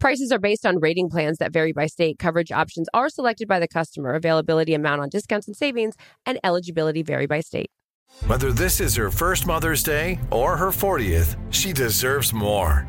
Prices are based on rating plans that vary by state. Coverage options are selected by the customer. Availability, amount on discounts and savings, and eligibility vary by state. Whether this is her first Mother's Day or her 40th, she deserves more.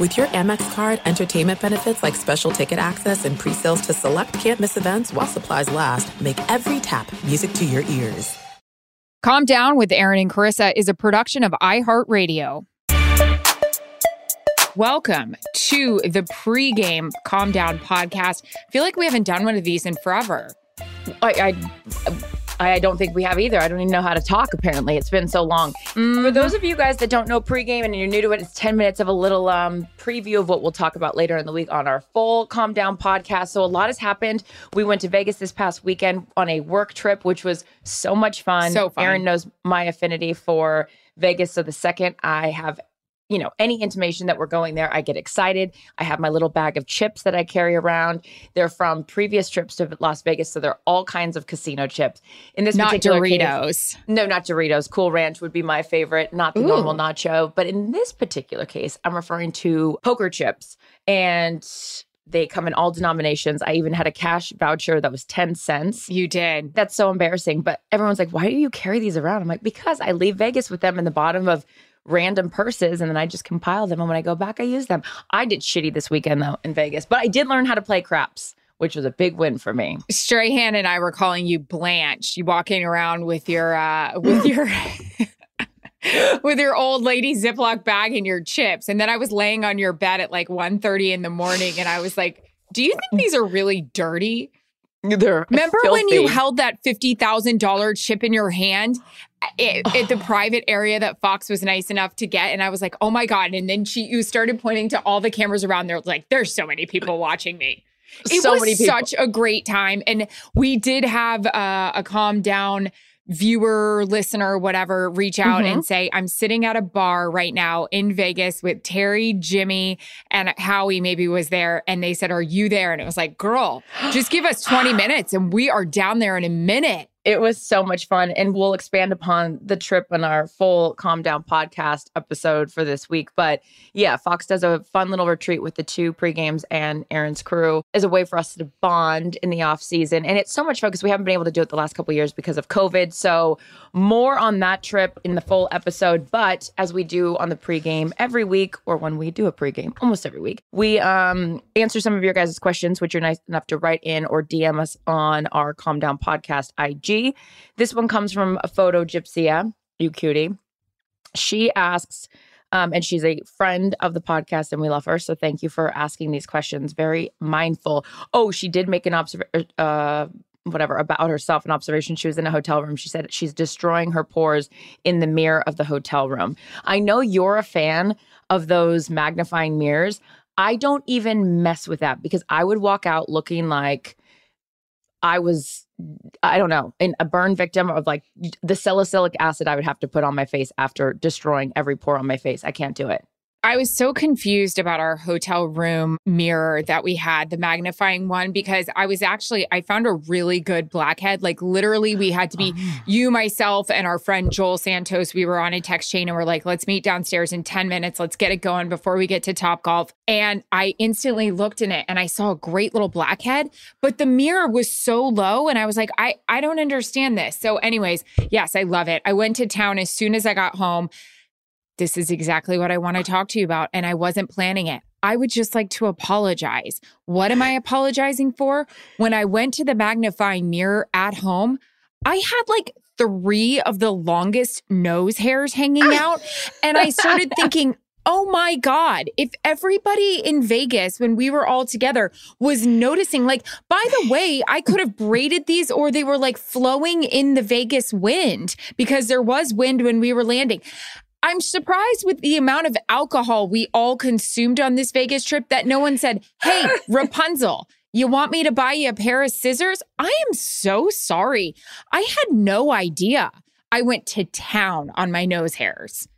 With your Amex card, entertainment benefits like special ticket access and pre-sales to select campus events while supplies last, make every tap music to your ears. Calm Down with Erin and Charissa is a production of iHeartRadio. Welcome to the pregame Calm Down podcast. I feel like we haven't done one of these in forever. I, I I don't think we have either. I don't even know how to talk, apparently. It's been so long. Mm-hmm. For those of you guys that don't know pregame and you're new to it, it's 10 minutes of a little um, preview of what we'll talk about later in the week on our full Calm Down podcast. So, a lot has happened. We went to Vegas this past weekend on a work trip, which was so much fun. So fun. Erin knows my affinity for Vegas. So, the second I have you know, any intimation that we're going there, I get excited. I have my little bag of chips that I carry around. They're from previous trips to Las Vegas, so they're all kinds of casino chips. In this not particular Doritos. Case, no, not Doritos. Cool Ranch would be my favorite, not the Ooh. normal nacho. But in this particular case, I'm referring to poker chips. And they come in all denominations. I even had a cash voucher that was 10 cents. You did. That's so embarrassing. But everyone's like, why do you carry these around? I'm like, because I leave Vegas with them in the bottom of random purses and then I just compile them. And when I go back, I use them. I did shitty this weekend though in Vegas, but I did learn how to play craps. Which was a big win for me. Strahan and I were calling you Blanche. You walking around with your uh with your with your old lady Ziploc bag and your chips. And then I was laying on your bed at like 30 in the morning and I was like, Do you think these are really dirty? They're Remember filthy. when you held that $50,000 chip in your hand at, at the private area that Fox was nice enough to get? And I was like, oh my God. And then she, you started pointing to all the cameras around there, like, there's so many people watching me. It so was such a great time. And we did have uh, a calm down viewer, listener, whatever, reach out mm-hmm. and say, I'm sitting at a bar right now in Vegas with Terry, Jimmy, and Howie maybe was there. And they said, Are you there? And it was like, Girl, just give us 20 minutes and we are down there in a minute. It was so much fun. And we'll expand upon the trip in our full Calm Down podcast episode for this week. But yeah, Fox does a fun little retreat with the two pre games and Erin's crew as a way for us to bond in the off season. And it's so much fun because we haven't been able to do it the last couple years because of COVID. So more on that trip in the full episode. But as we do on the pregame every week, or when we do a pregame, almost every week, we um, answer some of your guys' questions, which you're nice enough to write in or DM us on our Calm Down podcast IG. This one comes from a photo gypsia, you cutie. She asks, um, and she's a friend of the podcast, and we love her. So thank you for asking these questions. Very mindful. Oh, she did make an observation. Uh, whatever about herself an observation she was in a hotel room she said she's destroying her pores in the mirror of the hotel room i know you're a fan of those magnifying mirrors i don't even mess with that because i would walk out looking like i was I don't know, in a burn victim of like the salicylic acid I would have to put on my face after destroying every pore on my face. I can't do it. I was so confused about our hotel room mirror that we had, the magnifying one, because I was actually, I found a really good blackhead. Like literally, we had to be oh. you, myself, and our friend Joel Santos. We were on a text chain and we're like, let's meet downstairs in 10 minutes. Let's get it going before we get to Top Golf. And I instantly looked in it and I saw a great little blackhead, but the mirror was so low. And I was like, I, I don't understand this. So, anyways, yes, I love it. I went to town as soon as I got home this is exactly what I want to talk to you about. And I wasn't planning it. I would just like to apologize. What am I apologizing for? When I went to the magnifying mirror at home, I had like three of the longest nose hairs hanging out. and I started thinking, oh my God, if everybody in Vegas, when we were all together, was noticing, like, by the way, I could have braided these or they were like flowing in the Vegas wind because there was wind when we were landing. I'm surprised with the amount of alcohol we all consumed on this Vegas trip that no one said, Hey, Rapunzel, you want me to buy you a pair of scissors? I am so sorry. I had no idea. I went to town on my nose hairs.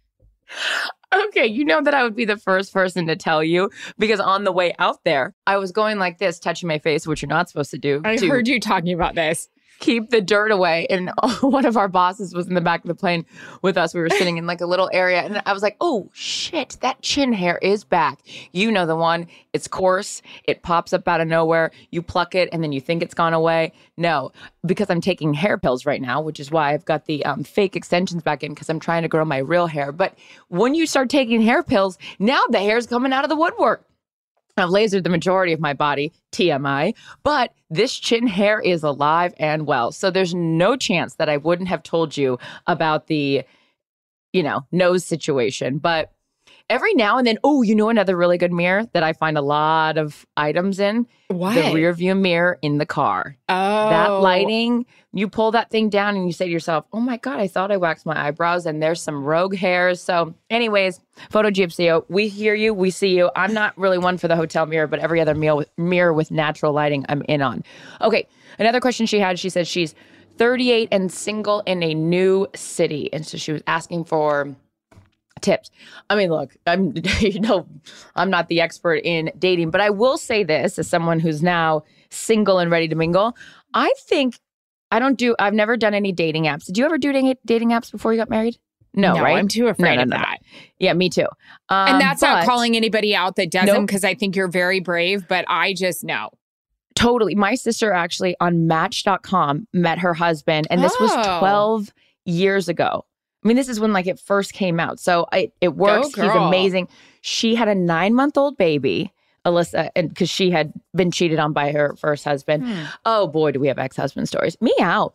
Okay, you know that I would be the first person to tell you because on the way out there, I was going like this, touching my face, which you're not supposed to do. I to, heard you talking about this keep the dirt away. And one of our bosses was in the back of the plane with us. We were sitting in like a little area. And I was like, oh shit, that chin hair is back. You know the one. It's coarse. It pops up out of nowhere. You pluck it and then you think it's gone away. No, because I'm taking hair pills right now, which is why I've got the um, fake extensions back in because I'm trying to grow my real hair. But when you start taking hair pills, now the hair's coming out of the woodwork. I've lasered the majority of my body, TMI, but this chin hair is alive and well. So there's no chance that I wouldn't have told you about the, you know, nose situation. But every now and then, oh, you know, another really good mirror that I find a lot of items in what? the rear view mirror in the car. Oh, that lighting, you pull that thing down and you say to yourself, oh my God, I thought I waxed my eyebrows and there's some rogue hairs. So, anyways, Photo GPCO, we hear you, we see you. I'm not really one for the hotel mirror, but every other with, mirror with natural lighting, I'm in on. Okay, another question she had, she said she's 38 and single in a new city. And so she was asking for tips. I mean, look, I'm you know, I'm not the expert in dating, but I will say this as someone who's now single and ready to mingle. I think I don't do I've never done any dating apps. Did you ever do dating dating apps before you got married? No, no right? I'm too afraid no, no, of that. Yeah, me too. Um, and that's but, not calling anybody out that doesn't because. I think you're very brave, but I just know. Totally. My sister actually on match.com met her husband, and this oh. was 12 years ago. I mean, this is when like it first came out. So it, it works. He's amazing. She had a nine month old baby, Alyssa, and because she had been cheated on by her first husband. Hmm. Oh boy, do we have ex husband stories. Meow.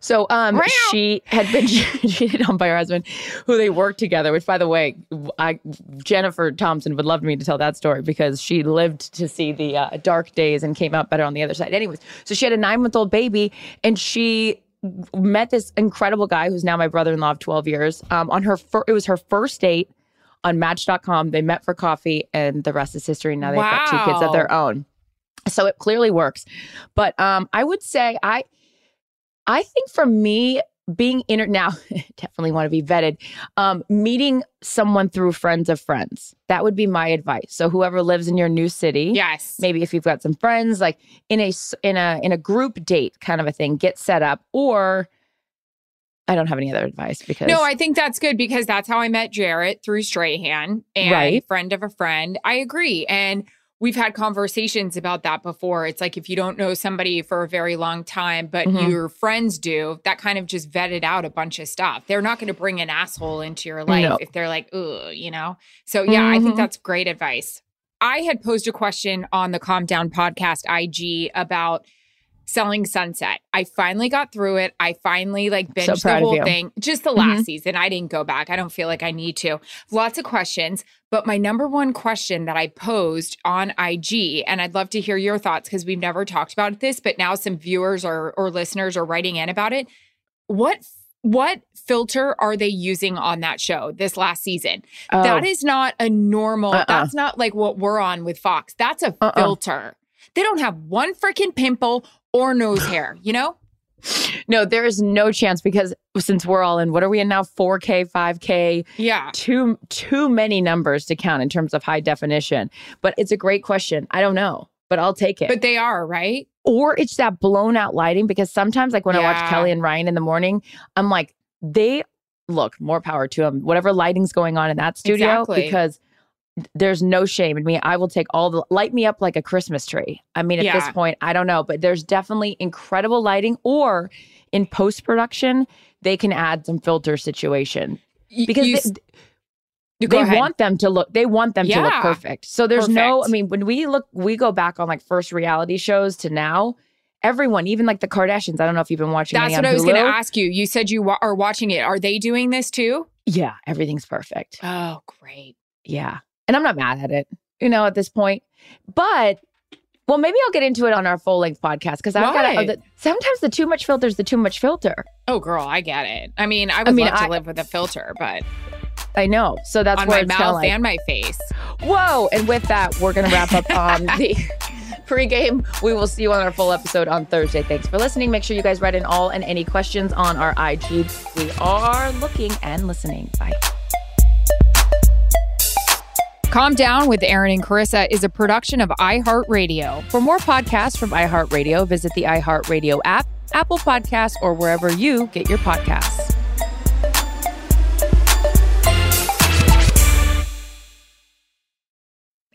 So um, she had been cheated on by her husband, who they worked together. Which, by the way, I Jennifer Thompson would love me to tell that story because she lived to see the uh, dark days and came out better on the other side. Anyways, so she had a nine month old baby, and she met this incredible guy who's now my brother-in-law of 12 years. Um, on her fir- it was her first date on match.com they met for coffee and the rest is history. Now they've wow. got two kids of their own. So it clearly works. But um, i would say i i think for me being inter now definitely want to be vetted um, meeting someone through friends of friends that would be my advice so whoever lives in your new city yes maybe if you've got some friends like in a in a in a group date kind of a thing get set up or I don't have any other advice because No, I think that's good because that's how I met Jarret through Strahan and right. friend of a friend. I agree. And we've had conversations about that before. It's like if you don't know somebody for a very long time, but mm-hmm. your friends do, that kind of just vetted out a bunch of stuff. They're not going to bring an asshole into your life no. if they're like, oh, you know? So, yeah, mm-hmm. I think mm-hmm. that's great advice. I had posed a question on the Calm Down podcast IG about selling Sunset. I finally got through it. I finally like binged so the whole thing. Just the last mm-hmm. season. I didn't go back. I don't feel like I need to. Lots of questions, but my number one question that I posed on IG, and I'd love to hear your thoughts because we've never talked about this, but now some viewers or or listeners are writing in about it. What what filter are they using on that show this last season? Oh. That is not a normal, uh-uh. that's not like what we're on with Fox. That's a uh-uh. filter. They don't have one freaking pimple or nose hair, you know? No, there is no chance because since we're all in, what are we in now? 4K, 5K, Yeah. too too many numbers to count in terms of high definition. But it's a great question. I don't know, but I'll take it. But they are, right? or it's that blown out lighting because sometimes like when I watch Kelly and Ryan in the morning, I'm like, they look more power to them. Whatever lighting's going on in that studio Exactly. because there's no shame in me. I will take all the light me up like a Christmas tree. I mean, at this point, I don't know, but there's definitely incredible lighting or in post production, they can add some filter situation because you they, they want them to look they want them to look perfect so there's no i mean when we look we go back on like first reality shows to now everyone even like the kardashians i don't know if you've been watching any That's what I was going to ask you. You said you wa- are watching it. Are they doing this too? yeah everything's perfect Oh, great. yeah and i'm not mad at it you know at this point but well maybe i'll get into it on our full length podcast because i've got Why? to sometimes the too much filter is the too much filter Oh, girl, I get it. I mean, I would mean, love to I- live with a filter, but i know so that's on where my it's kind of mouth like and my face. Whoa. And with that, we're going to wrap up um, the pregame. We will see you on our full episode on Thursday. Thanks for listening. Make sure you guys write in all and any questions on our IG. We are looking and listening. Bye. Calm Down with Erin and Charissa is a production of iHeartRadio. For more podcasts from iHeartRadio, visit the iHeartRadio app, Apple Podcasts, or wherever you get your podcasts.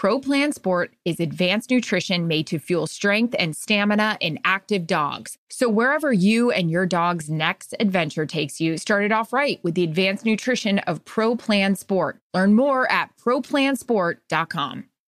Pro Plan Sport is advanced nutrition made to fuel strength and stamina in active dogs. So, wherever you and your dog's next adventure takes you, start it off right with the advanced nutrition of Pro Plan Sport. Learn more at ProPlansport.com.